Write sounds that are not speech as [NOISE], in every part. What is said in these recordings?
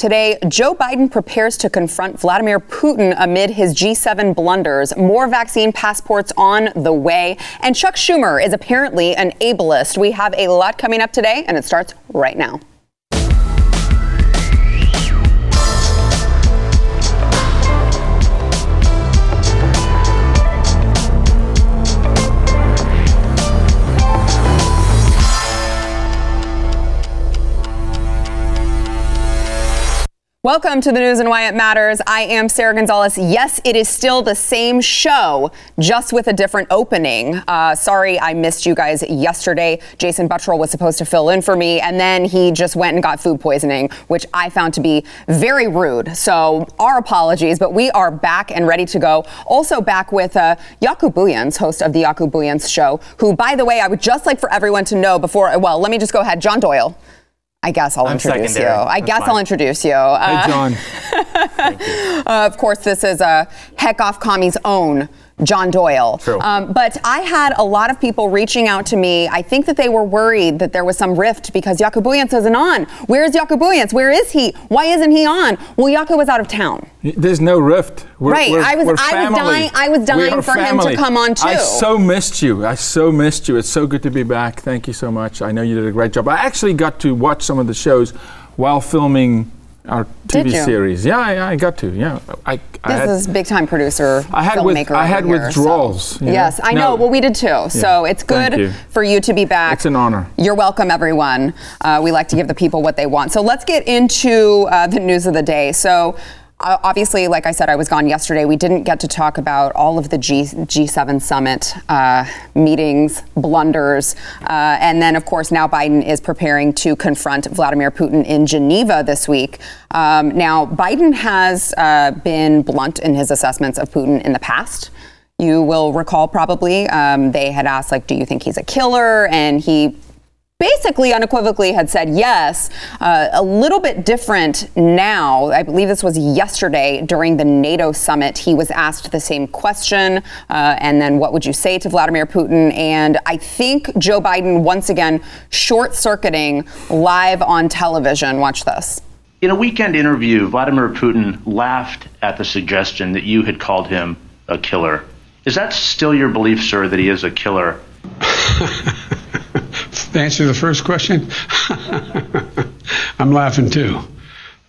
Today, Joe Biden prepares to confront Vladimir Putin amid his G7 blunders. More vaccine passports on the way. And Chuck Schumer is apparently an ableist. We have a lot coming up today, and it starts right now. Welcome to the news and why it matters. I am Sarah Gonzalez. Yes, it is still the same show, just with a different opening. Uh, sorry, I missed you guys yesterday. Jason Buttrill was supposed to fill in for me, and then he just went and got food poisoning, which I found to be very rude. So, our apologies, but we are back and ready to go. Also, back with uh, Jaco Booyens, host of the Jaco Booyens show, who, by the way, I would just like for everyone to know before, well, let me just go ahead. John Doyle. I guess I'll I'm introduce you. I That's guess fine. I'll introduce you. Uh, Hey, John. uh, [LAUGHS] of course, this is a heck off commie's own John Doyle. True. Um, but I had a lot of people reaching out to me. I think that they were worried that there was some rift because Jaco Booyens isn't on. Where's Jaco Booyens? Where is he? Why isn't he on? Well, Jaco was out of town. There's no rift. We're, Right, we're- I was- I was dying- I was dying for him to come on, too. I so missed you. I so missed you. It's so good to be back. Thank you so much. I know you did a great job. I actually got to watch some of the shows while filming our Did TV you? series. Yeah, I, I got to. Yeah, I, I This had, is big time producer, I had filmmaker. with- I had here, withdrawals, so- you know? Yes, I No. know. Well, we did too. So it's good you. for you to be back. It's an honor. You're welcome, everyone. Uh, we like to give the people what they want. So let's get into uh, the news of the day. So. Obviously, like I said, I was gone yesterday. We didn't get to talk about all of the G- G7 summit uh, meetings, blunders. Uh, and then, of course, now Biden is preparing to confront Vladimir Putin in Geneva this week. Um, now, Biden has uh, been blunt in his assessments of Putin in the past. You will recall probably um, they had asked, like, do you think he's a killer? And he basically unequivocally had said yes. Uh, a little bit different now. I believe this was yesterday during the NATO summit. He was asked the same question, uh, and then what would you say to Vladimir Putin? And I think Joe Biden once again short circuiting live on television. Watch this. In a weekend interview, Vladimir Putin laughed at the suggestion that you had called him a killer. Is that still your belief, sir, that he is a killer? To answer the first question, [LAUGHS] I'm laughing too.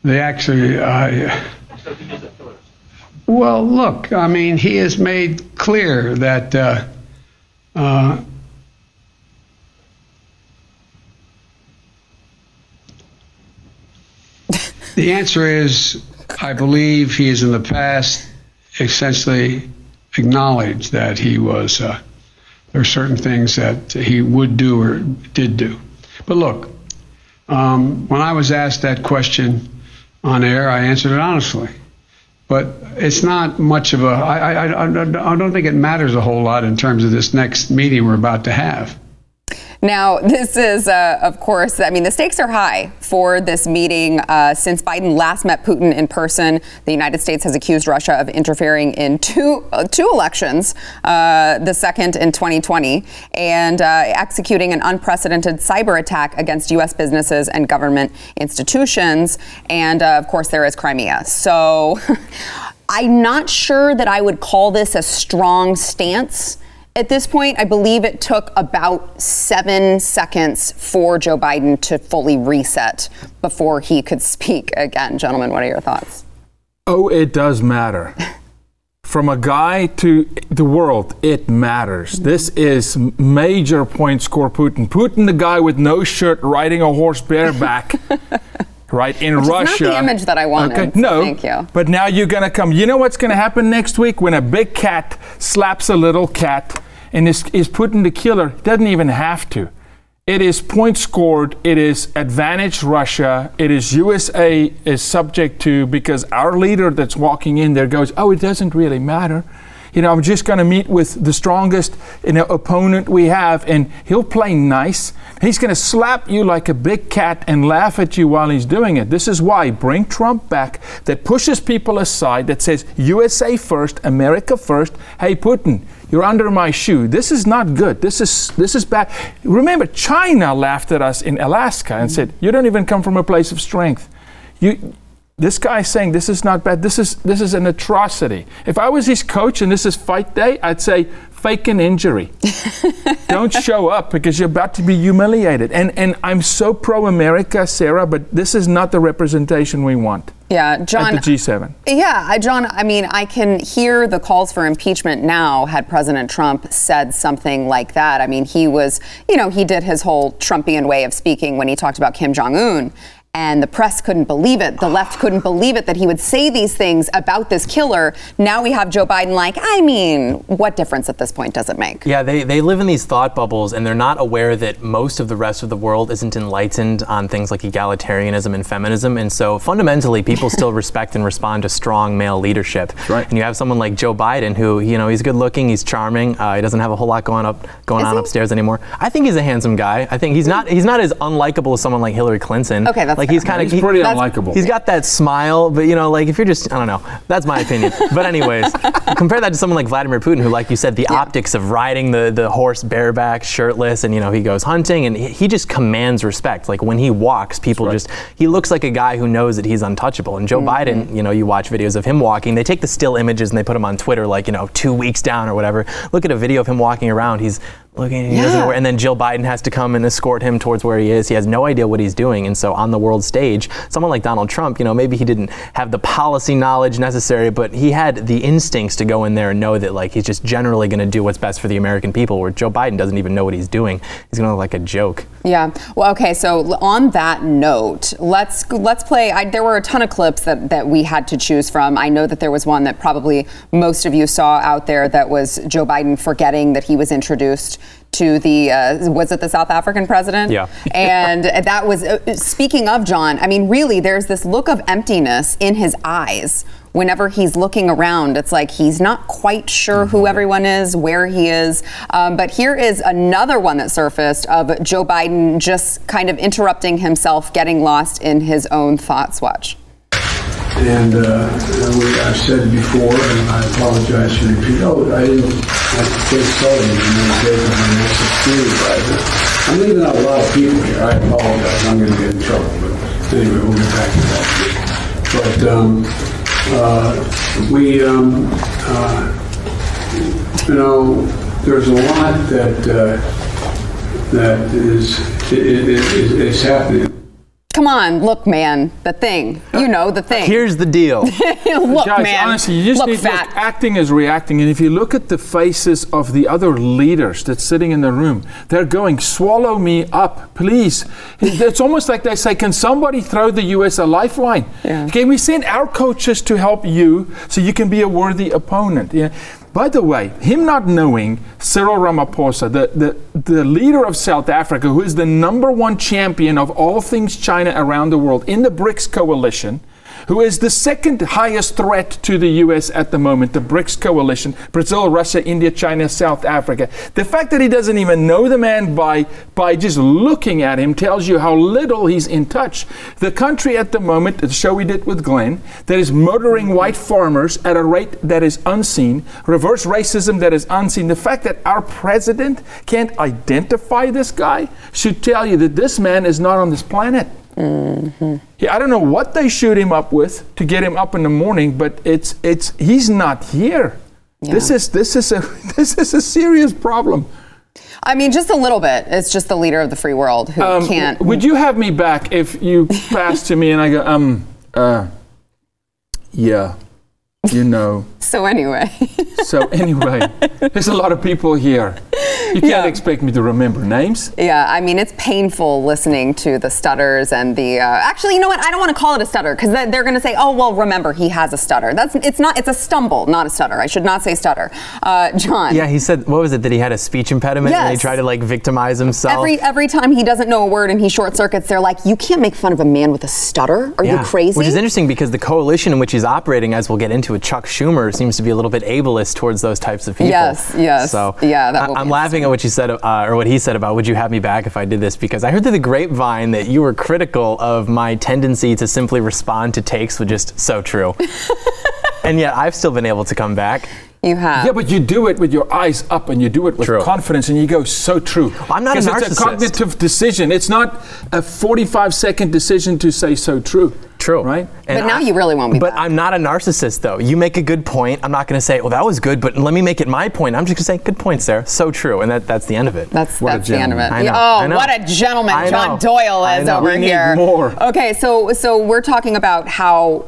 They actually, uh, well, look, I mean, he has made clear that uh, uh, the answer is I believe he has in the past essentially acknowledged that he was. Uh, there are certain things that he would do or did do. But look, um, when I was asked that question on air, I answered it honestly. But it's not much of a. I, I, I, I don't think it matters a whole lot in terms of this next meeting we're about to have. Now, this is, uh, of course, I mean, the stakes are high for this meeting. Uh, since Biden last met Putin in person, the United States has accused Russia of interfering in two, uh, two elections, uh, the second in 2020, and uh, executing an unprecedented cyber attack against U.S. businesses and government institutions. And, uh, of course, there is Crimea. So [LAUGHS] I'm not sure that I would call this a strong stance. At this point, I believe it took about seven seconds for Joe Biden to fully reset before he could [LAUGHS] speak again. Gentlemen, what are your thoughts? Oh, it does matter. From a guy to the world, it matters. This is major point score Putin. Putin, the guy with no shirt riding a horse bareback, [LAUGHS] right, in Which is not Russia. the image that I wanted, Okay, no. thank you. But now you're going to come. You know what's going to happen next week when a big cat slaps a little cat and is, is Putin the killer? Doesn't even have to. It is point scored. It is advantage Russia. It is USA is subject to because our leader that's walking in there goes, oh, it doesn't really matter. You know, I'm just going to meet with the strongest you know, opponent we have, and he'll play nice. He's going to slap you like a big cat and laugh at you while he's doing it. This is why bring Trump back that pushes people aside, that says USA first, America first. Hey, Putin, you're under my shoe. This is not good. This is this is bad. Remember, China laughed at us in Alaska and said, "You don't even come from a place of strength." You this guy is saying this is not bad. This is this is an atrocity. If I was his coach and this is fight day, I'd say fake an injury. [LAUGHS] Don't show up because you're about to be humiliated. And and I'm so pro America, Sarah, but this is not the representation we want Yeah, John. at the G7. Yeah, I- John, I mean, I can hear the calls for impeachment now had President Trump said something like that. I mean, he was, you know, he did his whole Trumpian way of speaking when he talked about Kim Jong un. And the press couldn't believe it. The left couldn't believe it that he would say these things about this killer. Now we have Joe Biden like, I mean, what difference at this point does it make? Yeah, they, they live in these thought bubbles and they're not aware that most of the rest of the world isn't enlightened on things like egalitarianism and feminism. And so fundamentally, people [LAUGHS] still respect and respond to strong male leadership. right. And you have someone like Joe Biden who, you know, he's good looking, he's charming, uh, he doesn't have a whole lot going up going Is on he? upstairs anymore. I think he's a handsome guy. I think he's not he's not as unlikable as someone like Hillary Clinton. Okay, that's like he's kind of [LAUGHS] He's pretty unlikable. He's got that smile, but you know, like if you're just, I don't know, that's my opinion. but anyways, [LAUGHS] compare that to someone like Vladimir Putin, who, like you said, the optics of riding the, the horse bareback, shirtless, and you know, he goes hunting and he, he just commands respect. Like when he walks, people just, he looks like a guy who knows that he's untouchable. And Joe mm-hmm. Biden, you know, you watch videos of him walking, they take the still images and they put them on Twitter, like, you know, two weeks down or whatever. Look at a video of him walking around. He's looking, Yeah. and then Jill Biden has to come and escort him towards where he is. He has no idea what he's doing. And so on the world stage, someone like Donald Trump, you know, maybe he didn't have the policy knowledge necessary, but he had the instincts to go in there and know that like he's just generally going to do what's best for the American people, where Joe Biden doesn't even know what he's doing. He's going to look like a joke. Yeah. Well, okay. So on that note, let's let's play. I, there were a ton of clips that that we had to choose from. I know that there was one that probably most of you saw out there that was Joe Biden forgetting that he was introduced to the uh, was it the South African president? Yeah. [LAUGHS] and that was uh, speaking of John. I mean, really, there's this look of emptiness in his eyes. Whenever he's looking around, it's like he's not quite sure who everyone is, where he is. Um, but here is another one that surfaced of Joe Biden just kind of interrupting himself, getting lost in his own thoughts. Watch. And uh, I've said before, and I apologize for repeating, oh, I didn't to take Sullivan and then him on the security advisor. I'm leaving out a lot of people here. I apologize. I'm going to get in trouble. But anyway, we'll get back to that. But um, uh, we, um, uh, you know, there's a lot that uh, that is, i- i- is, is happening. Come on, look, man, the thing. You know the thing. Here's the deal. [LAUGHS] look, Guys, man. honestly, you just look need fat. look, acting is reacting, and if you look at the faces of the other leaders that's sitting in the room, they're going, "Swallow me up, please." it's almost like they say, "Can somebody throw the U.S. a lifeline?" Yeah. Okay, we send our coaches to help you, so you can be a worthy opponent. Yeah. By the way, him not knowing Cyril Ramaphosa, the, the, the leader of South Africa, who is the number one champion of all things China around the world in the BRICS coalition, who is the second highest threat to the US at the moment, the BRICS coalition Brazil, Russia, India, China, South Africa. The fact that he doesn't even know the man by, by just looking at him tells you how little he's in touch. The country at the moment, the show we did with Glenn, that is murdering white farmers at a rate that is unseen, reverse racism that is unseen. The fact that our president can't identify this guy should tell you that this man is not on this planet. Yeah, I don't know what they shoot him up with to get him up in the morning, but it's it's he's not here. This is this is a [LAUGHS] this is a serious problem. I mean, just a little bit. It's just the leader of the free world who Um, can't. Would you have me back if you pass to me and I go um uh yeah, you know. so anyway. [LAUGHS] So anyway, there's a lot of people here. You can't Yeah. expect me to remember names. Yeah, I mean, it's painful listening to the stutters and the. Uh, actually, you know what? I don't want to call it a stutter because they're going to say, "Oh, well, remember he has a stutter." That's it's not. It's a stumble, not a stutter. I should not say stutter. Uh, John. yeah, he said, what was it, that he had a speech impediment and he tried to like victimize himself? Every every time he doesn't know a word and he short circuits, they're like, "You can't make fun of a man with a stutter. Are you crazy?" Which is interesting because the coalition in which he's operating, as we'll get into it, Chuck Schumer seems to be a little bit ableist towards those types of people. Yes, yes. So Yeah, that will I, am laughing at what you said, uh, or what he said about, "Would you have me back if I did this?" Because I heard through the grapevine that you were critical of my tendency to simply respond to takes with just "so true," [LAUGHS] and yet I've still been able to come back. You have. Yeah, but you do it with your eyes up and you do it with True. confidence and you go so true. I'm not a Because it's a cognitive decision. It's not a 45 second decision to say so true. True. Right? But now you really won't be But back. I'm not a narcissist, though. You make a good point. I'm not going to say, well, that was good, but let me make it my point. I'm just going to say, good point, Sarah. So true. And that, that's the end of it. That's What a that's the end of it. I know, oh, I know. what a gentleman John know. Doyle I is know. over We need here. more. Okay, so so we're talking about how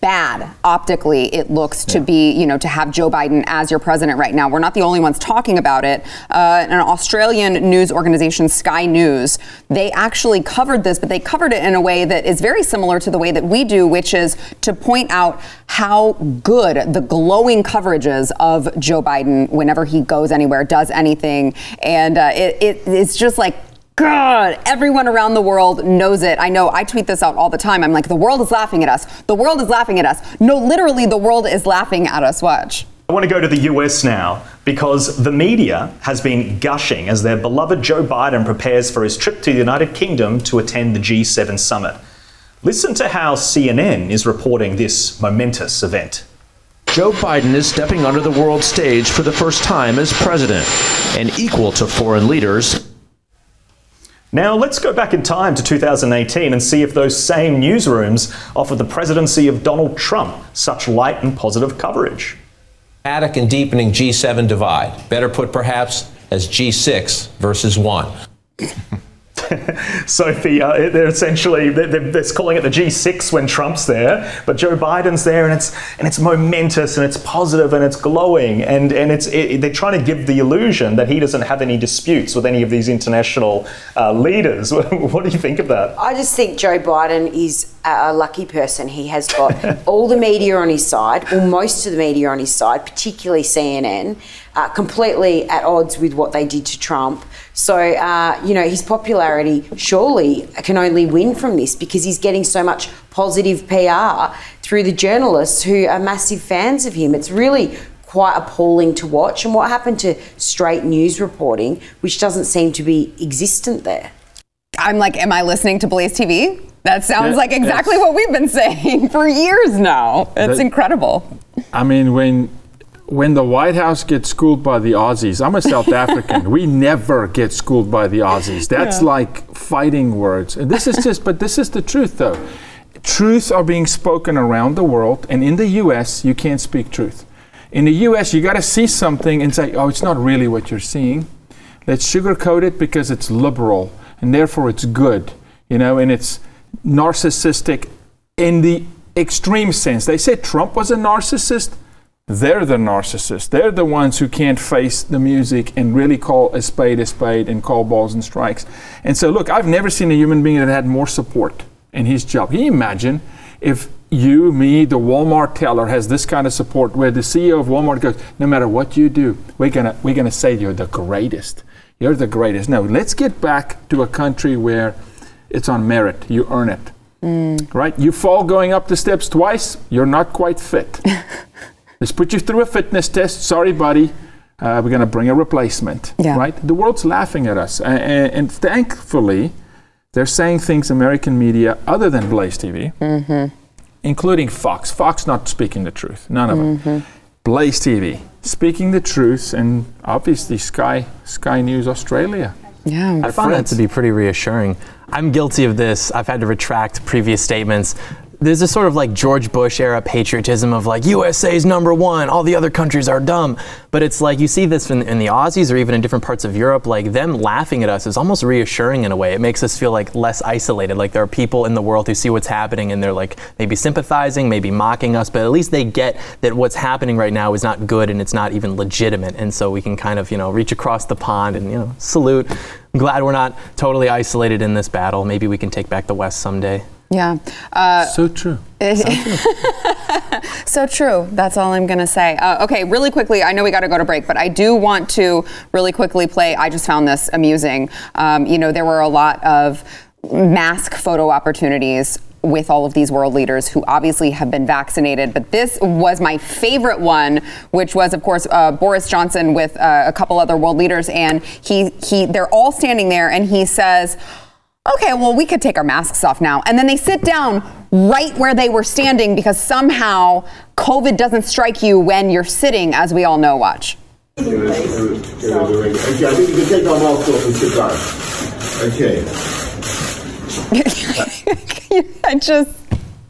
bad optically it looks to be, you know, to have Joe Biden as your president right now. We're not the only ones talking about it. Uh, an Australian news organization, Sky News, they actually covered this, but they covered it in a way that is very similar to the way that we do, which is to point out how good the glowing coverage is of Joe Biden whenever he goes anywhere, does anything, and uh, it, it, it's just like God, everyone around the world knows it. I know I tweet this out all the time. I'm like, the world is laughing at us. The world is laughing at us. No, literally, the world is laughing at us. Watch. I want to go to the US now because the media has been gushing as their beloved Joe Biden prepares for his trip to the United Kingdom to attend the G7 summit. Listen to how CNN is reporting this momentous event. Joe Biden is stepping onto the world stage for the first time as president, and equal to foreign leaders, Now, let's go back in time to 2018 and see if those same newsrooms offered the presidency of Donald Trump such light and positive coverage. dramatic and deepening G7 divide. Better put, perhaps, as G6 versus 1. [LAUGHS] [LAUGHS] Sophie, uh, they're essentially they're, they're they're calling it the G6 when Trump's there, but Joe Biden's there, and it's and it's momentous and it's positive and it's glowing, and and it's it, they're trying to give the illusion that he doesn't have any disputes with any of these international uh, leaders. [LAUGHS] what do you think of that? I just think Joe Biden is a a lucky person. He has got [LAUGHS] all the media on his side, or most of the media on his side, particularly CNN, uh, completely at odds with what they did to Trump. So, uh, you know, his popularity surely can only win from this because he's getting so much positive PR through the journalists who are massive fans of him. It's really quite appalling to watch. And what happened to straight news reporting, which doesn't seem to be existent there? I'm like, am I listening to Blaze TV? That sounds Yeah, like exactly what we've been saying [LAUGHS] for years now. It's That- incredible. I mean, when when the White House gets schooled by the Aussies, I'm a South African. We [LAUGHS] never get schooled by the Aussies. That's like fighting words. And this is just, but this is the truth, though. Truths are being spoken around the world, and in the U.S., you can't speak truth. In the U.S., you got to see something and say, "Oh, it's not really what you're seeing." Let's sugarcoat it because it's liberal and therefore it's good, you know, and it's narcissistic in the extreme sense. They say Trump was a narcissist. They're the narcissists. They're the ones who can't face the music and really call a spade a spade and call balls and strikes. And so, look, I've never seen a human being that had more support in his job. Can you imagine if you, me, the Walmart teller has this kind of support where the CEO of Walmart goes, no matter what you do, we're gonna we're gonna say you're the greatest. You're the greatest. No, let's get back to a country where it's on merit. You earn it. Mm. Right? You fall going up the steps twice, you're not quite fit. [LAUGHS] Let's put you through a fitness test. Sorry, buddy. Uh, we're going to bring a replacement. Yeah. Right? The world's laughing at us. A- a- and thankfully, they're saying things American media, other than Blaze TV, including Fox. Fox not speaking the truth. None of them. Blaze TV speaking the truth, and obviously Sky Sky News Australia. Yeah. I found that to be pretty reassuring. I'm guilty of this. I've had to retract previous statements. There's this sort of like George Bush era patriotism of like USA's number one, all the other countries are dumb. But it's like you see this in, in the Aussies or even in different parts of Europe, like them laughing at us is almost reassuring in a way. It makes us feel like less isolated. Like there are people in the world who see what's happening and they're like maybe sympathizing, maybe mocking us, but at least they get that what's happening right now is not good and it's not even legitimate. And so we can kind of, you know, reach across the pond and, you know, salute. I'm glad we're not totally isolated in this battle. Maybe we can take back the West someday. Yeah. Uh, So true. [LAUGHS] So true. That's all I'm going to say. Uh, okay, really quickly, I know we got to go to break, but I do want to really quickly play. I just found this amusing. Um, you know, there were a lot of mask photo opportunities with all of these world leaders who obviously have been vaccinated. But this was my favorite one, which was, of course, uh, Boris Johnson with uh, a couple other world leaders, and he he they're all standing there, and he says okay, well, we could take our masks off now. And then they sit down right where they were standing because somehow COVID doesn't strike you when you're sitting, as we all know. Watch. Okay, I think you can take our mouth off and sit down. Okay. I just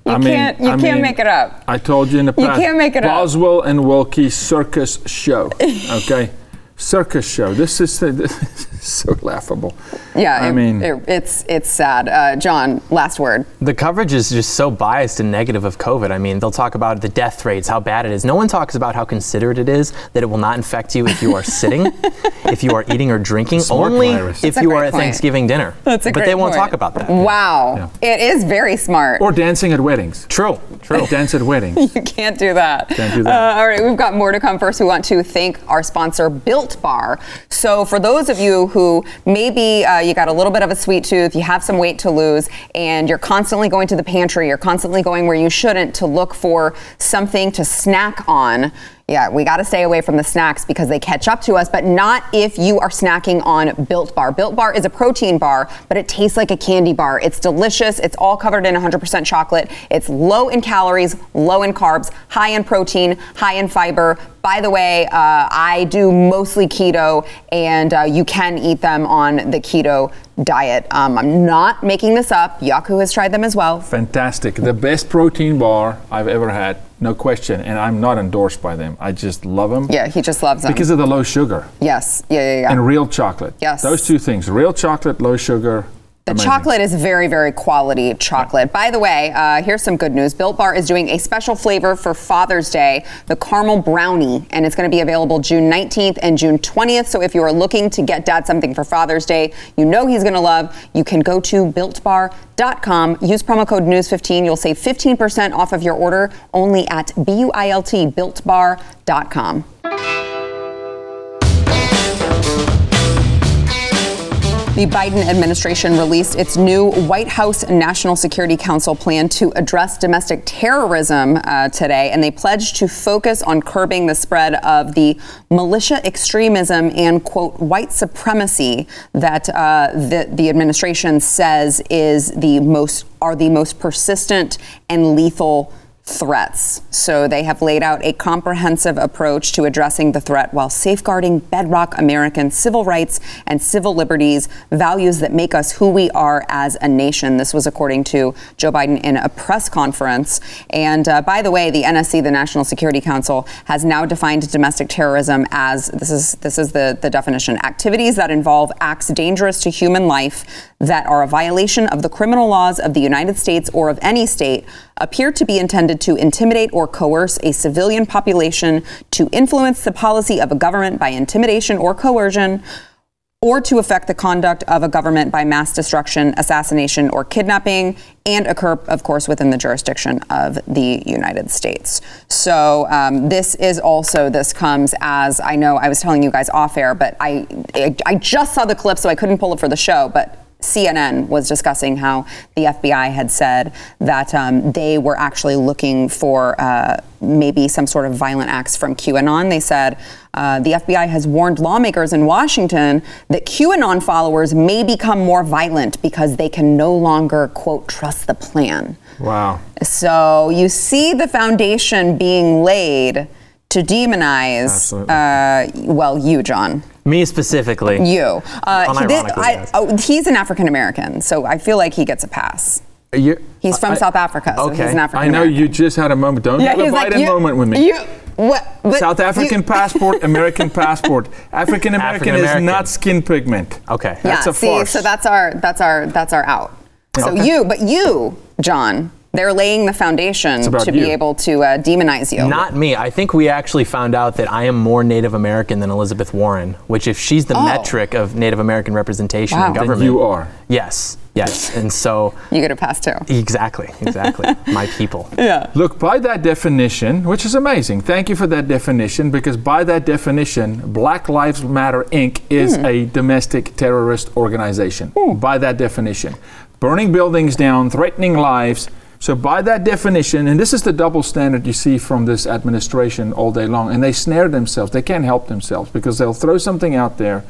You I mean- can't. You I can't mean, make it up. I told you in the past. You can't make it up. Boswell and Wilkie circus show. [LAUGHS] Okay, circus show. This is, this is [LAUGHS] so laughable. Yeah. I it- mean, it- it's it's sad. Uh, John, last word. The coverage is just so biased and negative of COVID. I mean, they'll talk about the death rates, how bad it is. No one talks about how considerate it is that it will not infect you if you are sitting, [LAUGHS] if you are eating or drinking, Smart only virus. if That's a you great are at point. Thanksgiving dinner. That's a but great they won't point. talk about that. Wow. It is very smart. or dancing at weddings. True, true. Dance at weddings. [LAUGHS] You can't do that. Can't do that. Uh, all right, we've got more to come. First, we want to thank our sponsor, Built Bar. So, for those of you who maybe uh, you got a little bit of a sweet tooth, you have some weight to lose, and you're constantly going to the pantry, you're constantly going where you shouldn't to look for something to snack on. Yeah, we got to stay away from the snacks because they catch up to us, but not if you are snacking on Built Bar. Built Bar is a protein bar, but it tastes like a candy bar. It's delicious. It's all covered in 100% chocolate. It's low in calories, low in carbs, high in protein, high in fiber. By the way, uh, I do mostly keto, and uh, you can eat them on the keto diet. Um, I'm not making this up. Jaco has tried them as well. Fantastic. The best protein bar I've ever had, no question. And I'm not endorsed by them. I just love them. Yeah, he just loves them. Because of the low sugar yes, yeah, yeah, yeah. and real chocolate. Yes. Those two things real chocolate, low sugar. The amazing. chocolate is very, very quality chocolate. By the way, uh, here's some good news. Built Bar is doing a special flavor for Father's Day, the caramel brownie, and it's going to be available June 19th and June 20th. So if you are looking to get dad something for Father's Day, you know he's going to love, you can go to builtbar.com, use promo code NEWS15. You'll save 15% off of your order only at B-U-I-L-T, builtbar.com. The Biden administration released its new White House National Security Council plan to address domestic terrorism uh, today, and they pledged to focus on curbing the spread of the militia extremism and, quote, white supremacy that uh, the, the administration says is the most are the most persistent and lethal threats. So they have laid out a comprehensive approach to addressing the threat while safeguarding bedrock American civil rights and civil liberties, values that make us who we are as a nation. This was according to Joe Biden in a press conference. And uh, by the way, the NSC, the National Security Council, has now defined domestic terrorism as this is this is the, the definition activities that involve acts dangerous to human life that are a violation of the criminal laws of the United States or of any state appear to be intended to intimidate or coerce a civilian population to influence the policy of a government by intimidation or coercion or to affect the conduct of a government by mass destruction, assassination, or kidnapping, and occur, of course, within the jurisdiction of the United States. So um, this is also this comes as I know I was telling you guys off air, but I I just saw the clip, so I couldn't pull it for the show, but. CNN was discussing how the FBI had said that um, they were actually looking for uh, maybe some sort of violent acts from QAnon. They said uh, the FBI has warned lawmakers in Washington that QAnon followers may become more violent because they can no longer, quote, trust the plan. Wow. So you see the foundation being laid to demonize, uh, well, you, John. Me specifically. You. Uh, he did- I- yes. oh, he's an African American, so I feel like he gets a pass. You- He's from I- South Africa, so he's an African American. I know you just had a moment. Don't have a he's like, Biden you- moment with me. You, what, but South African you- [LAUGHS] passport, American passport. African American is not skin pigment. Okay. Yeah, That's a see, farce. so that's our that's our that's our out. So Okay. you, but you, John, they're laying the foundation to you. be able to uh, demonize you. Not me. I think we actually found out that I am more Native American than Elizabeth Warren, which, if she's the Oh. metric of Native American representation Wow. in Then government, you are. Yes, yes. And so, you get a pass too. exactly, exactly. [LAUGHS] My people. Yeah. Look, by that definition, which is amazing, thank you for that definition, because by that definition, Black Lives Matter Inc. is Hmm. a domestic terrorist organization. By that definition. Burning buildings down, threatening lives. So, by that definition, and this is the double standard you see from this administration all day long, and they snare themselves. They can't help themselves because they'll throw something out there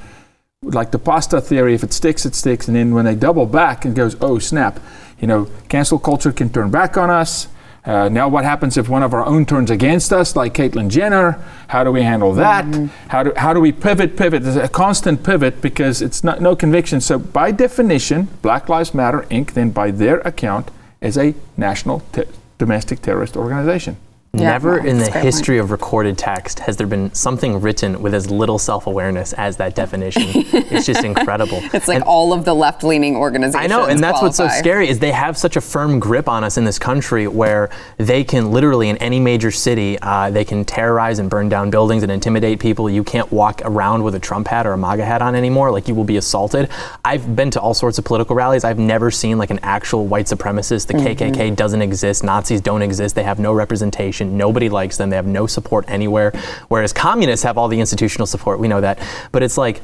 like the pasta theory, if it sticks, it sticks. And then when they double back, and goes, oh, snap. You know, cancel culture can turn back on us. Uh, now, what happens if one of our own turns against us, like Caitlyn Jenner? How do we handle that? How, do, how do we pivot, pivot? There's a constant pivot because it's not, no conviction. So, by definition, Black Lives Matter Inc., then by their account, is a national te- domestic terrorist organization. Yeah, Never well, in the history of recorded text has there been something written with as little self-awareness as that definition. [LAUGHS] it's just incredible. It's like And- all of the left-leaning organizations. I know, and that's what's so scary is they have such a firm grip on us in this country where they can literally in any major city uh, they can terrorize and burn down buildings and intimidate people. You can't walk around with a Trump hat or a MAGA hat on anymore. Like you will be assaulted. I've been to all sorts of political rallies. I've never seen like an actual white supremacist. The KKK doesn't exist. Nazis don't exist. They have no representation. Nobody likes them. They have no support anywhere. Whereas communists have all the institutional support. We know that, but it's like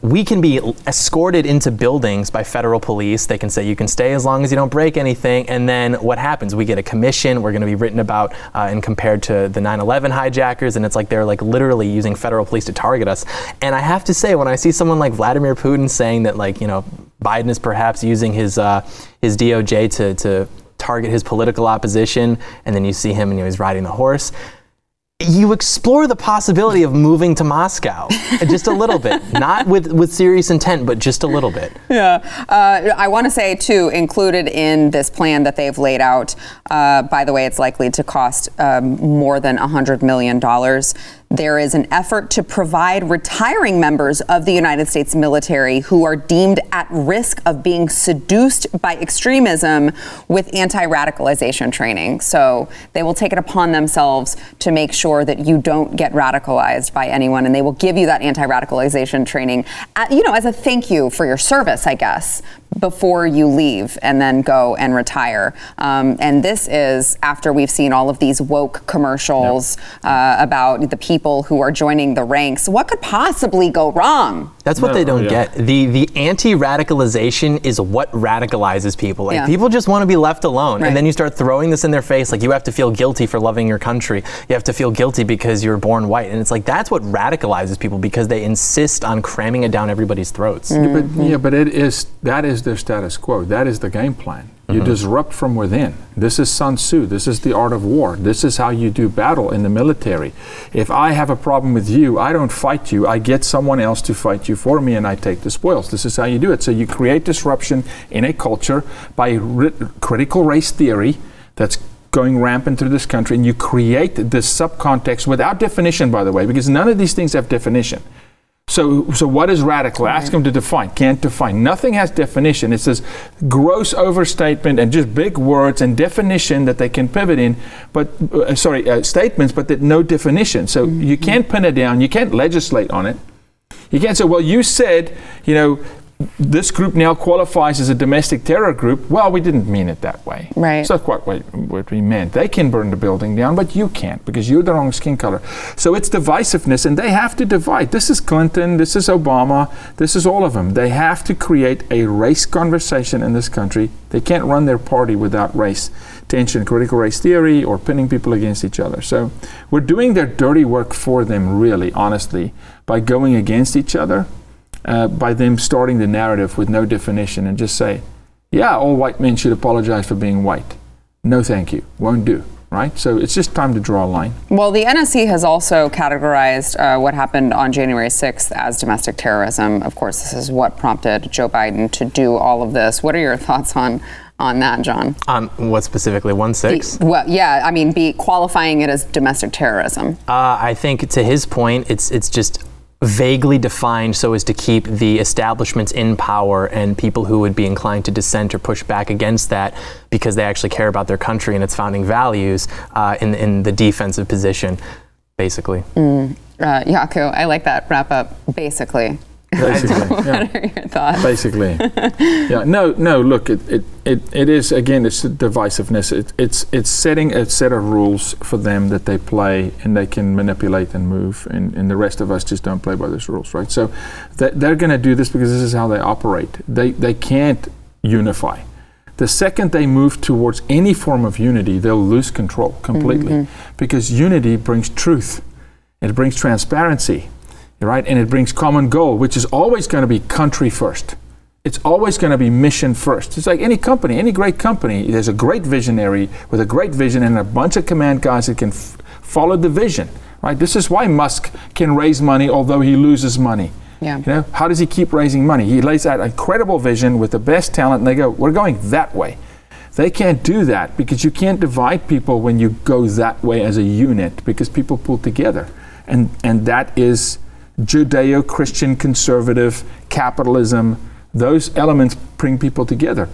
we can be escorted into buildings by federal police. They can say you can stay as long as you don't break anything. And then what happens? We get a commission. We're going to be written about uh, and compared to the 9/11 hijackers. And it's like they're like literally using federal police to target us. And I have to say, when I see someone like Vladimir Putin saying that like you know Biden is perhaps using his uh, his DOJ to to target his political opposition, and then you see him and you know, he's riding the horse you explore the possibility of moving to Moscow [LAUGHS] just a little bit, not with, with serious intent, but just a little bit. Yeah. Uh, I want to say, too, included in this plan that they've laid out, uh, by the way, it's likely to cost um, more than $100 million. There is an effort to provide retiring members of the United States military who are deemed at risk of being seduced by extremism with anti radicalization training. So they will take it upon themselves to make sure that you don't get radicalized by anyone, and they will give you that anti radicalization training, at, you know, as a thank you for your service, I guess, before you leave and then go and retire. Um, and this is after we've seen all of these woke commercials uh, about the people who are joining the ranks. What could possibly go wrong? That's what No, they don't yeah. get. The the anti-radicalization is what radicalizes people. Like Yeah. people just want to be left alone. Right. And then you start throwing this in their face like you have to feel guilty for loving your country. You have to feel guilty because you're born white. And it's like that's what radicalizes people because they insist on cramming it down everybody's throats. But yeah, but it is that is their status quo. That is the game plan. You mm-hmm. disrupt from within. This is Sun Tzu. This is the art of war. This is how you do battle in the military. If I have a problem with you, I don't fight you. I get someone else to fight you for me, and I take the spoils. This is how you do it. So you create disruption in a culture by ri- critical race theory that's going rampant through this country, and you create this subcontext without definition, by the way, because none of these things have definition. So, so what is radical? Ask them to define. Can't define. Nothing has definition. It's this gross overstatement and just big words and definition that they can pivot in, but uh, sorry, uh, statements, but that no definition. So you can't pin it down. You can't legislate on it. You can't say, well, you said, you know, this group now qualifies as a domestic terror group. Well, we didn't mean it that way. Right. It's not quite what, what we meant. They can burn the building down, but you can't because you're the wrong skin color. So it's divisiveness, and they have to divide. This is Clinton, this is Obama, this is all of them. They have to create a race conversation in this country. They can't run their party without race tension, critical race theory, or pinning people against each other. So we're doing their dirty work for them, really, honestly, by going against each other uh, by them starting the narrative with no definition and just say, yeah, all white men should apologize for being white. No, thank you. Won't do. Right? So it's just time to draw a line. Well, the NSC has also categorized uh, what happened on January 6th as domestic terrorism. Of course, this is what prompted Joe Biden to do all of this. What are your thoughts on on that, John? On what specifically? One six? Well, yeah, I mean, be qualifying it as domestic terrorism. Uh, I think to his point, it's it's just vaguely defined so as to keep the establishments in power and people who would be inclined to dissent or push back against that because they actually care about their country and its founding values uh, in in the defensive position, basically. Uh, Jaco, I like that wrap up, basically. [LAUGHS] Basically, what yeah. are your thoughts? Basically, [LAUGHS] yeah. No, no. Look, it, it, it, it is again. It's divisiveness. It, it's it's setting a set of rules for them that they play and they can manipulate and move, and, and the rest of us just don't play by those rules, right? So, they, they're going to do this because this is how they operate. They they can't unify. The second they move towards any form of unity, they'll lose control completely, mm-hmm. because unity brings truth. It brings transparency right? And it brings common goal, which is always going to be country first. It's always going to be mission first. It's like any company, any great company. There's a great visionary with a great vision and a bunch of command guys that can f- follow the vision, right? This is why Musk can raise money although he loses money. Yeah. You know, how does he keep raising money? He lays out incredible vision with the best talent, and they go, "We're going that way." They can't do that because you can't divide people when you go that way as a unit because people pull together. And, and that is Judeo Christian conservative capitalism. Those elements bring people together.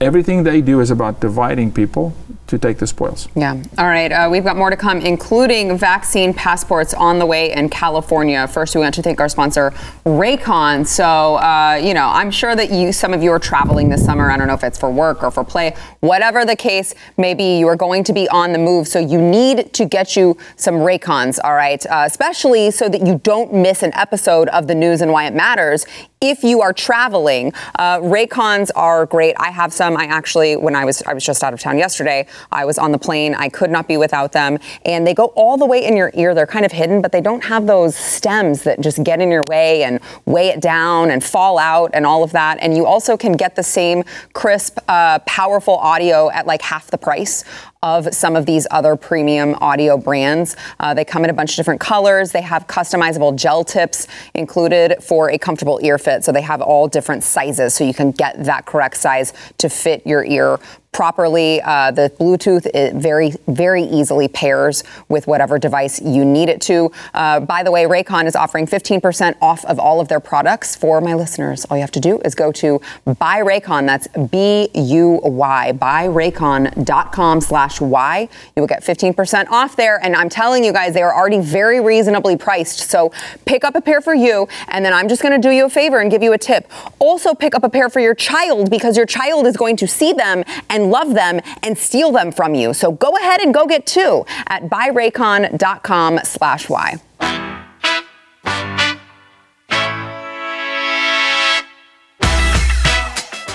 Everything they do is about dividing people to take the spoils. Yeah. All right. Uh, we've got more to come, including vaccine passports on the way in California. First, we want to thank our sponsor, Raycon. So, uh, you know, I'm sure that you, some of you are traveling this summer. I don't know if it's for work or for play. Whatever the case may be, you are going to be on the move. So, you need to get you some Raycons. All right. Uh, especially so that you don't miss an episode of the news and why it matters if you are traveling. Uh, Raycons are great. I have some. I actually, when I was I was just out of town yesterday, I was on the plane. I could not be without them, and they go all the way in your ear. They're kind of hidden, but they don't have those stems that just get in your way and weigh it down and fall out and all of that. And you also can get the same crisp, uh, powerful audio at like half the price of some of these other premium audio brands. Uh, they come in a bunch of different colors. They have customizable gel tips included for a comfortable ear fit. So they have all different sizes so you can get that correct size to fit your ear properly. Uh, the Bluetooth very, very easily pairs with whatever device you need it to. Uh, by the way, Raycon is offering 15% off of all of their products for my listeners. All you have to do is go to buy Raycon. That's B-U-Y, buyraycon.com slash Y. You will get 15% off there. And I'm telling you guys, they are already very reasonably priced. So pick up a pair for you. And then I'm just going to do you a favor and give you a tip. Also pick up a pair for your child because your child is going to see them and love them and steal them from you. So go ahead and go get two at buyraycon.com slash Y.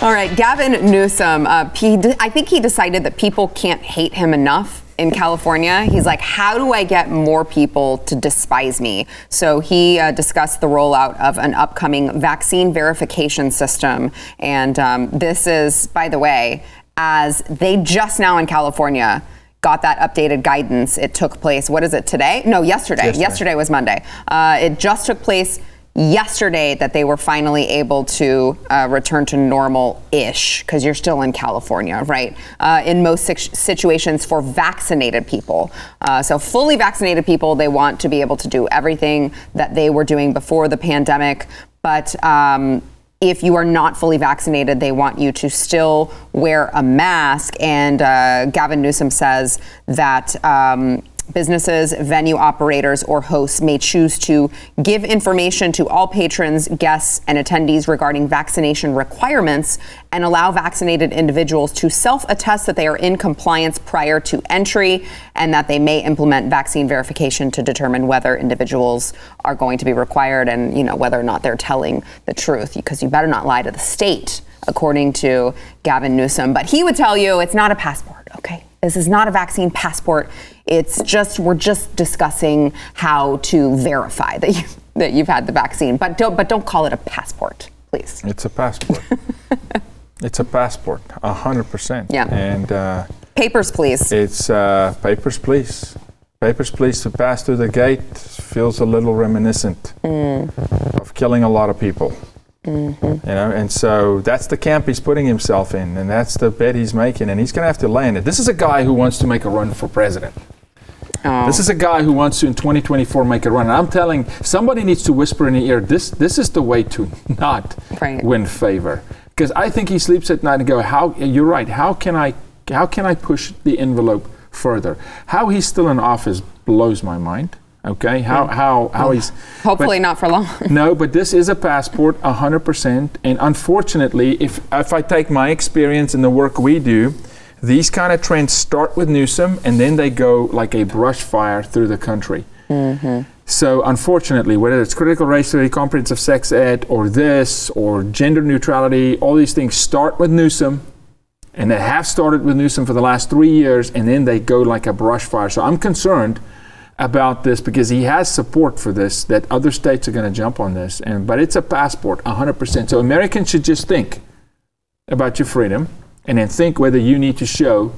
All right, Gavin Newsom, uh, he, I think he decided that people can't hate him enough in California. He's like, how do I get more people to despise me? So he uh, discussed the rollout of an upcoming vaccine verification system. And um, this is, by the way, as they just now in California got that updated guidance. It took place, what is it, today? No, yesterday. Yesterday, yesterday was Monday. Uh, it just took place yesterday that they were finally able to uh, return to normal ish, because you're still in California, right? Uh, in most situations for vaccinated people. Uh, so, fully vaccinated people, they want to be able to do everything that they were doing before the pandemic. But um, if you are not fully vaccinated, they want you to still wear a mask. And uh, Gavin Newsom says that. Um, businesses, venue operators, or hosts may choose to give information to all patrons, guests, and attendees regarding vaccination requirements and allow vaccinated individuals to self attest that they are in compliance prior to entry and that they may implement vaccine verification to determine whether individuals are going to be required and you know whether or not they're telling the truth because you better not lie to the state according to Gavin Newsom. But he would tell you it's not a passport this is not a vaccine passport. It's just we're just discussing how to verify that you that you've had the vaccine. But don't but don't call it a passport, please. It's a passport. [LAUGHS] it's a passport, a hundred percent. Yeah. And uh, papers, please. It's uh, papers, please. Papers, please, to pass through the gate feels a little reminiscent mm. of killing a lot of people. Mm-hmm. You know, and so that's the camp he's putting himself in, and that's the bet he's making, and he's going to have to land it. This is a guy who wants to make a run for president. Oh. This is a guy who wants to in 2024 make a run. And I'm telling somebody needs to whisper in the ear. This this is the way to [LAUGHS] not right. win favor because I think he sleeps at night and go, how you're right. How can I how can I push the envelope further? How he's still in office blows my mind. Okay, how how how he's hopefully but, not for long. [LAUGHS] no, but this is a passport, hundred percent. And unfortunately, if if I take my experience in the work we do, these kind of trends start with Newsom and then they go like a brush fire through the country. Mm-hmm. So unfortunately, whether it's critical race theory, comprehensive sex ed, or this, or gender neutrality, all these things start with Newsom, and they have started with Newsom for the last three years, and then they go like a brush fire. So I'm concerned about this because he has support for this that other states are going to jump on this. And but it's a passport 100% so americans should just think about your freedom and then think whether you need to show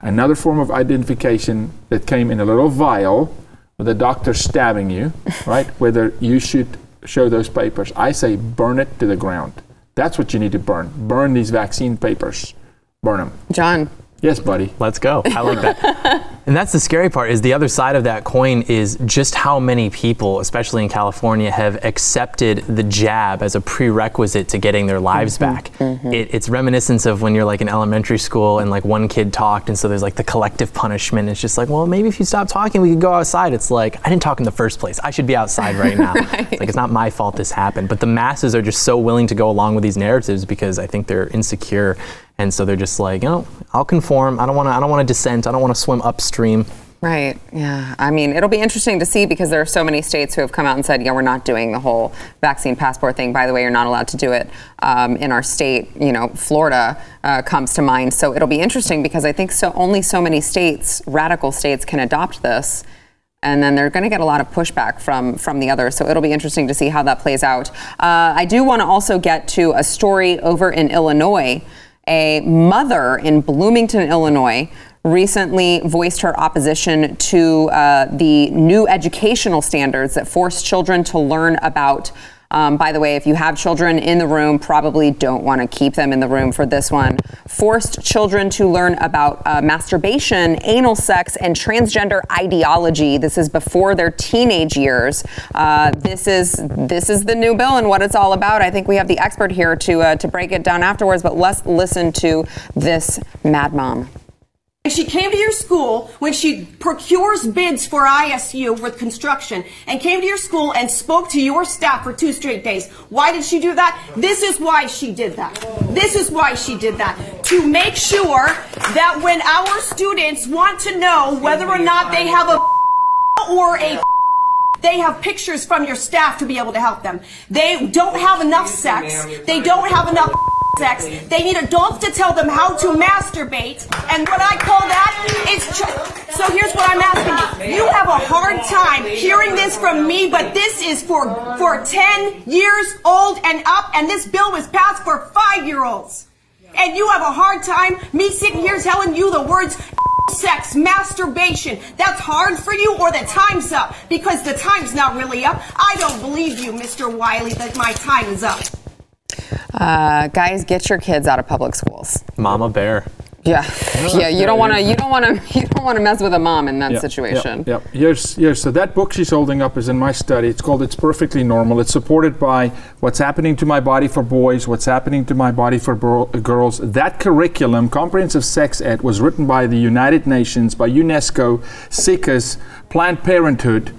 another form of identification that came in a little vial with a doctor stabbing you [LAUGHS] right? Whether you should show those papers. I say burn it to the ground. That's what you need to burn. Burn these vaccine papers. Burn them John. Yes, buddy. Let's go. I like that. [LAUGHS] and that's the scary part is the other side of that coin is just how many people, especially in California, have accepted the jab as a prerequisite to getting their lives mm-hmm. back. Mm-hmm. It, it's reminiscent of when you're like in elementary school and like one kid talked and so there's like the collective punishment. It's just like, well, maybe if you stop talking, we could go outside. It's like, I didn't talk in the first place. I should be outside right now. [LAUGHS] It's like, it's not my fault this happened. But the masses are just so willing to go along with these narratives because I think they're insecure and so they're just like, know, I'll conform. I don't want to. I don't want to dissent. I don't want to swim upstream. Right. Yeah. I mean, it'll be interesting to see because there are so many states who have come out and said, yeah, we're not doing the whole vaccine passport thing. By the way, you're not allowed to do it um, in our state. You know, Florida uh, comes to mind. So it'll be interesting because I think so only so many states, radical states, can adopt this. And then they're going to get a lot of pushback from from the others. So it'll be interesting to see how that plays out. Uh, I do want to also get to a story over in Illinois. A mother in Bloomington, Illinois, recently voiced her opposition to uh, the new educational standards that force children to learn about. Um, by the way, if you have children in the room, probably don't want to keep them in the room for this one. Forced children to learn about uh, masturbation, anal sex, and transgender ideology. This is before their teenage years. Uh, this is this is the new bill and what it's all about. I think we have the expert here to uh, to break it down afterwards. But let's listen to this mad mom. And she came to your school when she procures bids for ISU with construction and came to your school and spoke to your staff for two straight days. Why did she do that? This is why she did that. This is why she did that. To make sure that when our students want to know whether or not they have a or a they have pictures from your staff to be able to help them. They don't have enough sex. They don't have enough sex. They need adults to tell them how to masturbate. And what I call that is. Ch- so here's what I'm asking you. You have a hard time hearing this from me, but this is for for 10 years old and up, and this bill was passed for five year olds. And you have a hard time me sitting here telling you the words sex, masturbation. That's hard for you, or the time's up because the time's not really up. I don't believe you, Mr. Wiley, that my time is up. Uh, guys, get your kids out of public schools. Mama bear. Yeah, yeah. You don't want to. You don't want to. [LAUGHS] You don't want to mess with a mom in that Yep, situation. Yep, yep. Here's, here's, so that book she's holding up is in my study. It's called It's Perfectly Normal. It's supported by what's happening to my body for boys, what's happening to my body for bro- girls. That curriculum, Comprehensive Sex Ed, was written by the United Nations, by UNESCO, SIECUS, Planned Parenthood.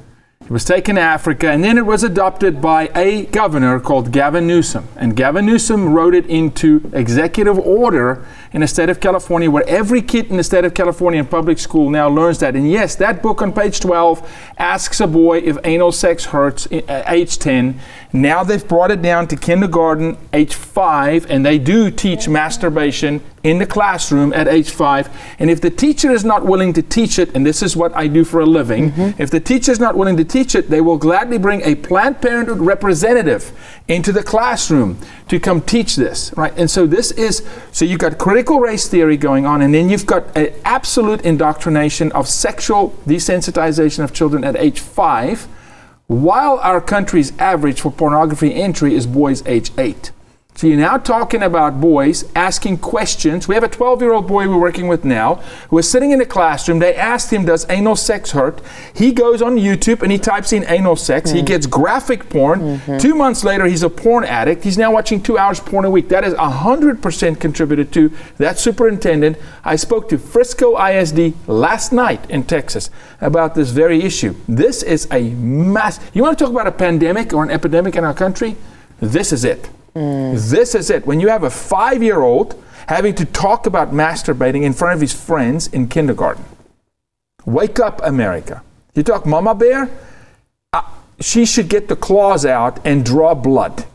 It was taken to Africa, and then it was adopted by a governor called Gavin Newsom. And Gavin Newsom wrote it into executive order in the state of California, where every kid in the state of California in public school now learns that. And yes, that book on page 12 asks a boy if anal sex hurts at uh, age 10. Now they've brought it down to kindergarten, age 5, and they do teach masturbation in the classroom at age 5. And if the teacher is not willing to teach it, and this is what I do for a living, mm-hmm. if the teacher is not willing to teach it, they will gladly bring a Planned Parenthood representative into the classroom to come teach this, right? And so this is so you've got critical race theory going on, and then you've got an absolute indoctrination of sexual desensitization of children at age five, while our country's average for pornography entry is boys age eight. So you're now talking about boys asking questions. We have a 12 year old boy we're working with now who is sitting in a classroom. They asked him, Does anal sex hurt? He goes on YouTube and he types in anal sex. He hmm. gets graphic porn. Mm-hmm. Two months later, he's a porn addict. He's now watching two hours porn a week. That is 100% contributed to that superintendent. I spoke to Frisco ISD last night in Texas about this very issue. This is a mass. You want to talk about a pandemic or an epidemic in our country? This is it. This is it. When you have a five year old having to talk about masturbating in front of his friends in kindergarten. Wake up, America. You talk Mama Bear? Uh, she should get the claws out and draw blood.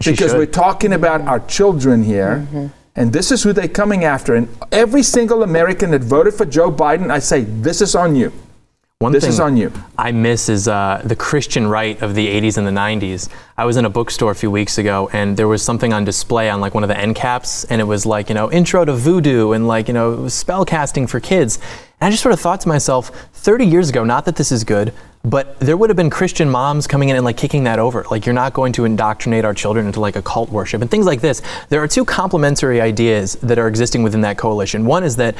She because should. we're talking about our children here. And this is who they're coming after. And every single American that voted for Joe Biden, I say, this is on you. One This thing is on you. I miss is uh, the Christian right of the 80s and the 90s. I was in a bookstore a few weeks ago, and there was something on display on like one of the end caps, and it was like you know intro to voodoo and like you know spell casting for kids. And I just sort of thought to myself, 30 years ago, not that this is good, but there would have been Christian moms coming in and like kicking that over. Like you're not going to indoctrinate our children into like occult worship and things like this. There are two complementary ideas that are existing within that coalition. One is that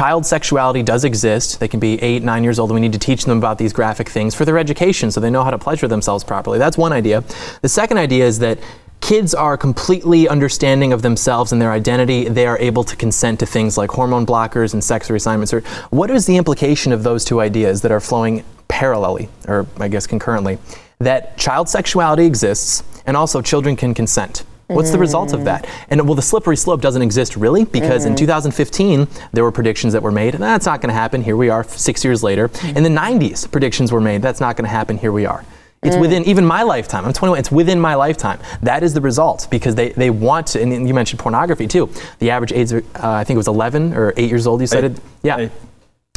child sexuality does exist. They can be eight, nine years old, and we need to teach them about these graphic things for their education so they know how to pleasure themselves properly. That's one idea. The second idea is that kids are completely understanding of themselves and their identity. They are able to consent to things like hormone blockers and sex reassignments. What is the implication of those two ideas that are flowing parallelly, or I guess concurrently? That child sexuality exists, and also children can consent. What's the result of mm. that? And well, the slippery slope doesn't exist really because in mm-hmm. 2015 there were predictions that were made. and That's not going to happen. Here we are, six years later. Mm-hmm. In the 90s, predictions were made. That's not going to happen. Here we are. It's mm. within even my lifetime. I'm 21. It's within my lifetime. That is the result because they, they want to. And you mentioned pornography too. The average age, uh, I think it was 11 or 8 years old. You said it. Yeah.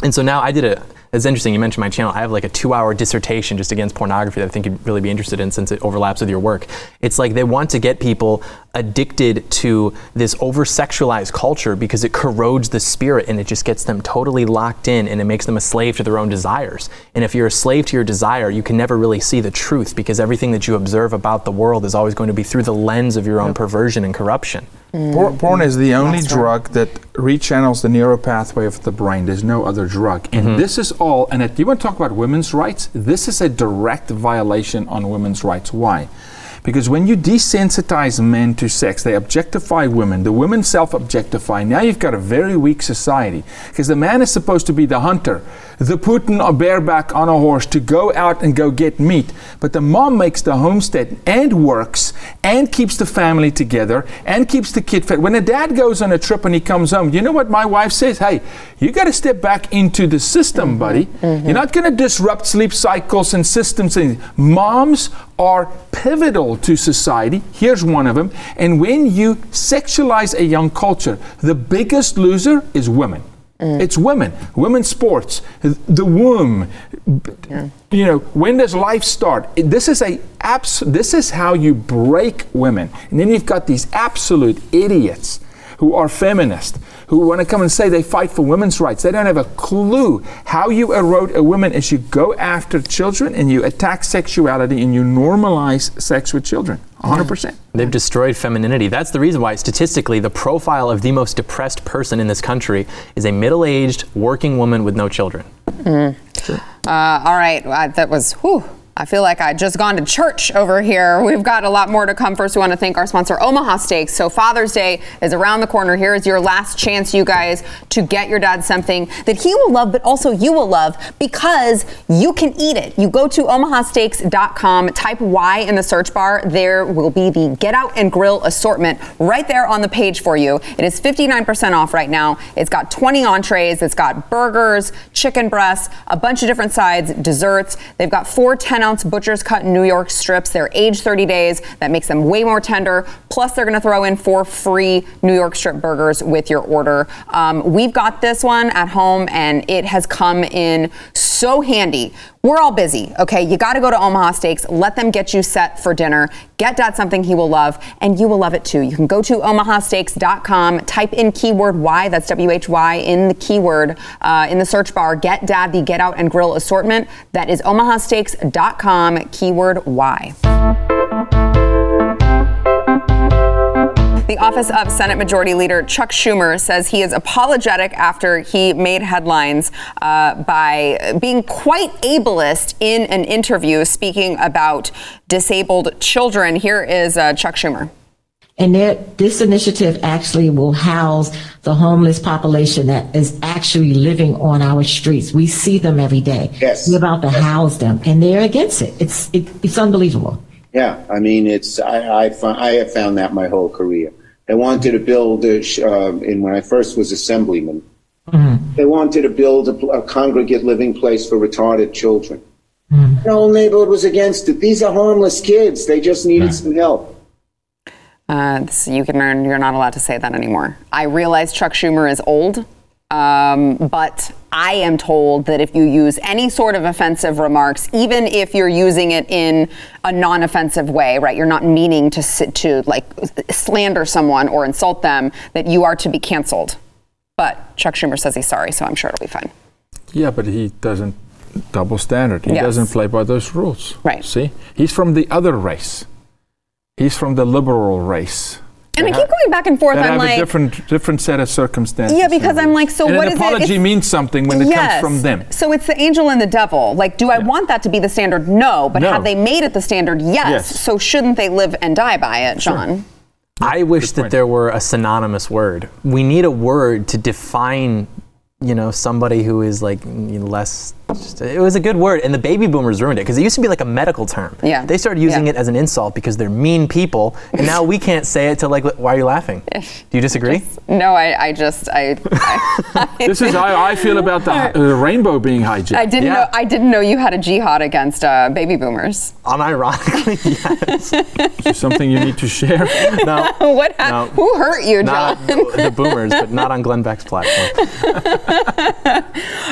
And so now I did a. It's interesting. You mentioned my channel. I have like a two-hour dissertation just against pornography that I think you'd really be interested in since it overlaps with your work. It's like they want to get people addicted to this over-sexualized culture because it corrodes the spirit and it just gets them totally locked in and it makes them a slave to their own desires. And if you're a slave to your desire, you can never really see the truth because everything that you observe about the world is always going to be through the lens of your own perversion and corruption. Por- porn is the only drug that rechannels the neural pathway of the brain. There's no other drug. And Mhm. this is all, and if you want to talk about women's rights? This is a direct violation on women's rights. Why? Because when you desensitize men to sex, they objectify women. The women self objectify. Now you've got a very weak society. Because the man is supposed to be the hunter, the Putin or bareback on a horse to go out and go get meat. But the mom makes the homestead and works and keeps the family together and keeps the kid fed. When a dad goes on a trip and he comes home, you know what my wife says? Hey, you got to step back into the system, mm-hmm. buddy. You're mm-hmm. not going to disrupt sleep cycles and systems. And moms are pivotal to society. Here's one of them. And when you sexualize a young culture, the biggest loser is women. Mm. It's women, women's sports, the womb. You know, when does life start? This is a abs- This is how you break women. And then you've got these absolute idiots who are feminists who want to come and say they fight for women's rights. They don't have a clue how you erode a woman is you go after children and you attack sexuality and you normalize sex with children. 100%. They've destroyed femininity. That's the reason why, statistically, the profile of the most depressed person in this country is a middle aged working woman with no children. Mm. Uh, all right, uh, that was whew. I feel like I just gone to church over here. We've got a lot more to come. First, we want to thank our sponsor, Omaha Steaks. So Father's Day is around the corner. Here is your last chance, you guys, to get your dad something that he will love, but also you will love because you can eat it. You go to omahasteaks.com, type Y in the search bar. There will be the Get Out and Grill assortment right there on the page for you. It is 59% off right now. It's got 20 entrees. It's got burgers, chicken breasts, a bunch of different sides, desserts. They've got four 10 ounce butcher's cut New York strips. They're aged 30 days. That makes them way more tender. Plus, they're going to throw in four free New York strip burgers with your order. Um, we've got this one at home, and it has come in so handy. We're all busy, okay? You got to go to Omaha Steaks. Let them get you set for dinner. Get dad something he will love, and you will love it too. You can go to omahasteaks.com, type in keyword Y, that's W H Y, in the keyword uh, in the search bar. Get dad the Get Out and Grill assortment. That is omahasteaks.com, keyword Y. The office of Senate Majority Leader Chuck Schumer says he is apologetic after he made headlines uh, by being quite ableist in an interview speaking about disabled children. Here is uh, Chuck Schumer. And that this initiative actually will house the homeless population that is actually living on our streets. We see them every day. Yes. We're about to house them, and they're against it. It's it, it's unbelievable. Yeah, I mean, it's I I, found, I have found that my whole career. They wanted to build a, sh- uh, in when I first was assemblyman. They wanted to build a, a congregate living place for retarded children. The whole neighborhood was against it. These are harmless kids. They just needed some help. Uh, this, you can learn you're not allowed to say that anymore. I realize Chuck Schumer is old. Um, but I am told that if you use any sort of offensive remarks, even if you're using it in a non-offensive way, right? You're not meaning to sit to like slander someone or insult them, that you are to be canceled. But Chuck Schumer says he's sorry, so I'm sure it'll be fine. Yeah, but he doesn't double standard. He Yes. doesn't play by those rules. Right. See, he's from the other race. He's from the liberal race. And I keep going back and forth. that I'm have like, a different different set of circumstances. Yeah, because I'm like, so and what an is it? apology means something when it Yes. comes from them. So it's the angel and the devil. Like, do I want that to be the standard? No. But No. have they made it the standard? Yes. Yes. So shouldn't they live and die by it, John? I wish that there were a synonymous word. We need a word to define, you know, somebody who is like less. Just, it was a good word, and the baby boomers ruined it because it used to be like a medical term. Yeah. They started using Yeah. it as an insult because they're mean people, and now we can't say it to like. Why are you laughing? [LAUGHS] Do you disagree? No, I, I just [LAUGHS] I. I This is how I feel about the uh, rainbow being hijacked. I didn't know. I didn't know you had a jihad against uh, baby boomers. Unironically, [LAUGHS] yes. Is something you need to share? No. what? hap- No. Who hurt you, John? Not the boomers, but not on Glenn Beck's platform.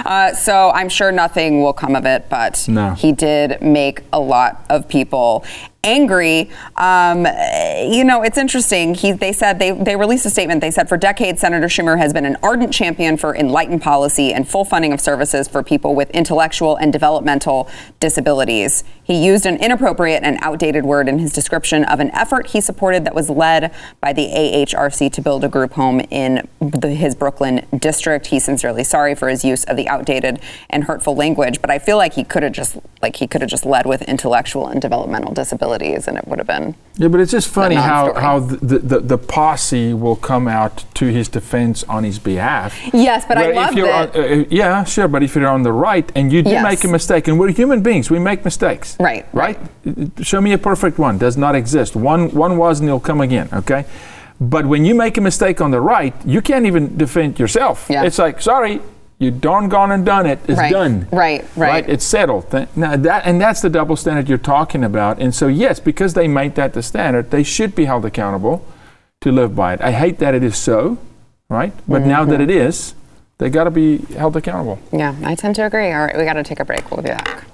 Uh, so I'm sure nothing will come of it, but No. he did make a lot of people angry. Um, you know, it's interesting. He, they said they, they released a statement. They said for decades, Senator Schumer has been an ardent champion for enlightened policy and full funding of services for people with intellectual and developmental disabilities. He used an inappropriate and outdated word in his description of an effort he supported that was led by the AHRC to build a group home in the, his Brooklyn district. He's sincerely sorry for his use of the outdated and hurtful language, but I feel like he could have just like he could have just led with intellectual and developmental disabilities, and it would have been Yeah, but it's just funny how, how the, the, the posse will come out to his defense on his behalf. Yes, but I Where if loved you're it. on- uh, uh, yeah, sure, but if you're on the right and you do Yes. make a mistake, and we're human beings, we make mistakes. Right, Right? Uh, Show me a perfect one. Does not exist. One, one was and it'll come again, okay? But when you make a mistake on the right, you can't even defend yourself. Yeah. It's like, sorry, you darn gone and done it. It's Right, done. right, right. It's settled. Now that and that's the double standard you're talking about. And so yes, because they made that the standard, they should be held accountable to live by it. I hate that it is so, right? But now that Mhm. it is, they got to be held accountable. yeah. I tend to agree. All right, we got to take a break. We'll be back.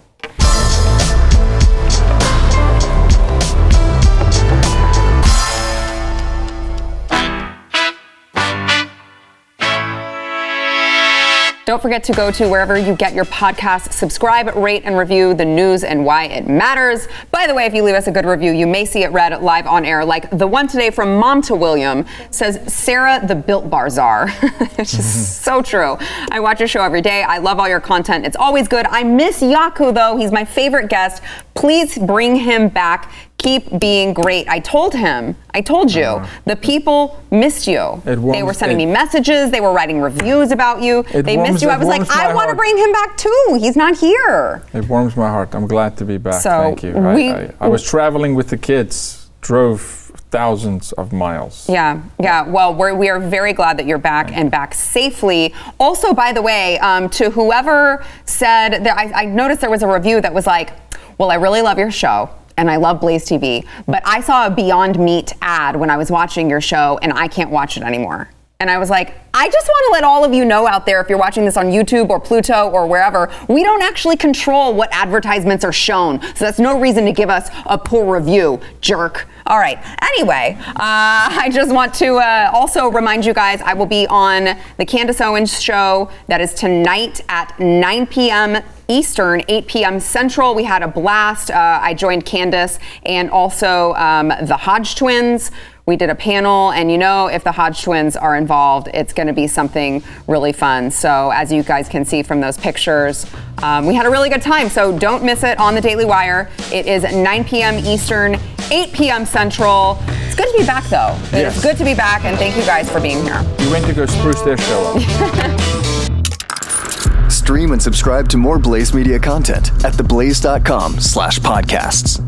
Don't forget to go to wherever you get your podcasts, subscribe, rate, and review the news and why it matters. By the way, if you leave us a good review, you may see it read live on air, like the one today from Mom to William says, Sarah the Built Bar Czar. [LAUGHS] it's just [LAUGHS] so true. I watch your show every day. I love all your content. It's always good. I miss Jaco, though. He's my favorite guest. Please bring him back. Keep being great. I told him, I told you, the people missed you. It they were sending it- me messages, they were writing reviews about you. They warms- missed you. I was like, I want to bring him back too. He's not here. It warms my heart. I'm glad to be back. So, Thank you. I- we- I, I was traveling with the kids, drove thousands of miles. Yeah, yeah. Well, we're, we are very glad that you're back and back safely. Also, by the way, um, to whoever said that, I, I noticed there was a review that was like, well, I really love your show. And I love Blaze TV, but I saw a Beyond Meat ad when I was watching your show, and I can't watch it anymore. And I was like, I just want to let all of you know out there, if you're watching this on YouTube or Pluto or wherever, we don't actually control what advertisements are shown. So that's no reason to give us a poor review, jerk. All right. Anyway, uh, [LAUGHS] I just want to uh, also remind you guys I will be on the Candace Owens show that is tonight at 9 p.m. Eastern, 8 p.m. Central. We had a blast. Uh, I joined Candace and also um, the Hodge twins. We did a panel, and you know, if the Hodge twins are involved, it's going to be something really fun. So, as you guys can see from those pictures, um, we had a really good time. So, don't miss it on the Daily Wire. It is 9 p.m. Eastern, 8 p.m. Central. It's good to be back, though. It's Yes. good to be back, and thank you guys for being here. You went to go spruce their show up. [LAUGHS] Stream and subscribe to more Blaze Media content at theblaze.com slash podcasts.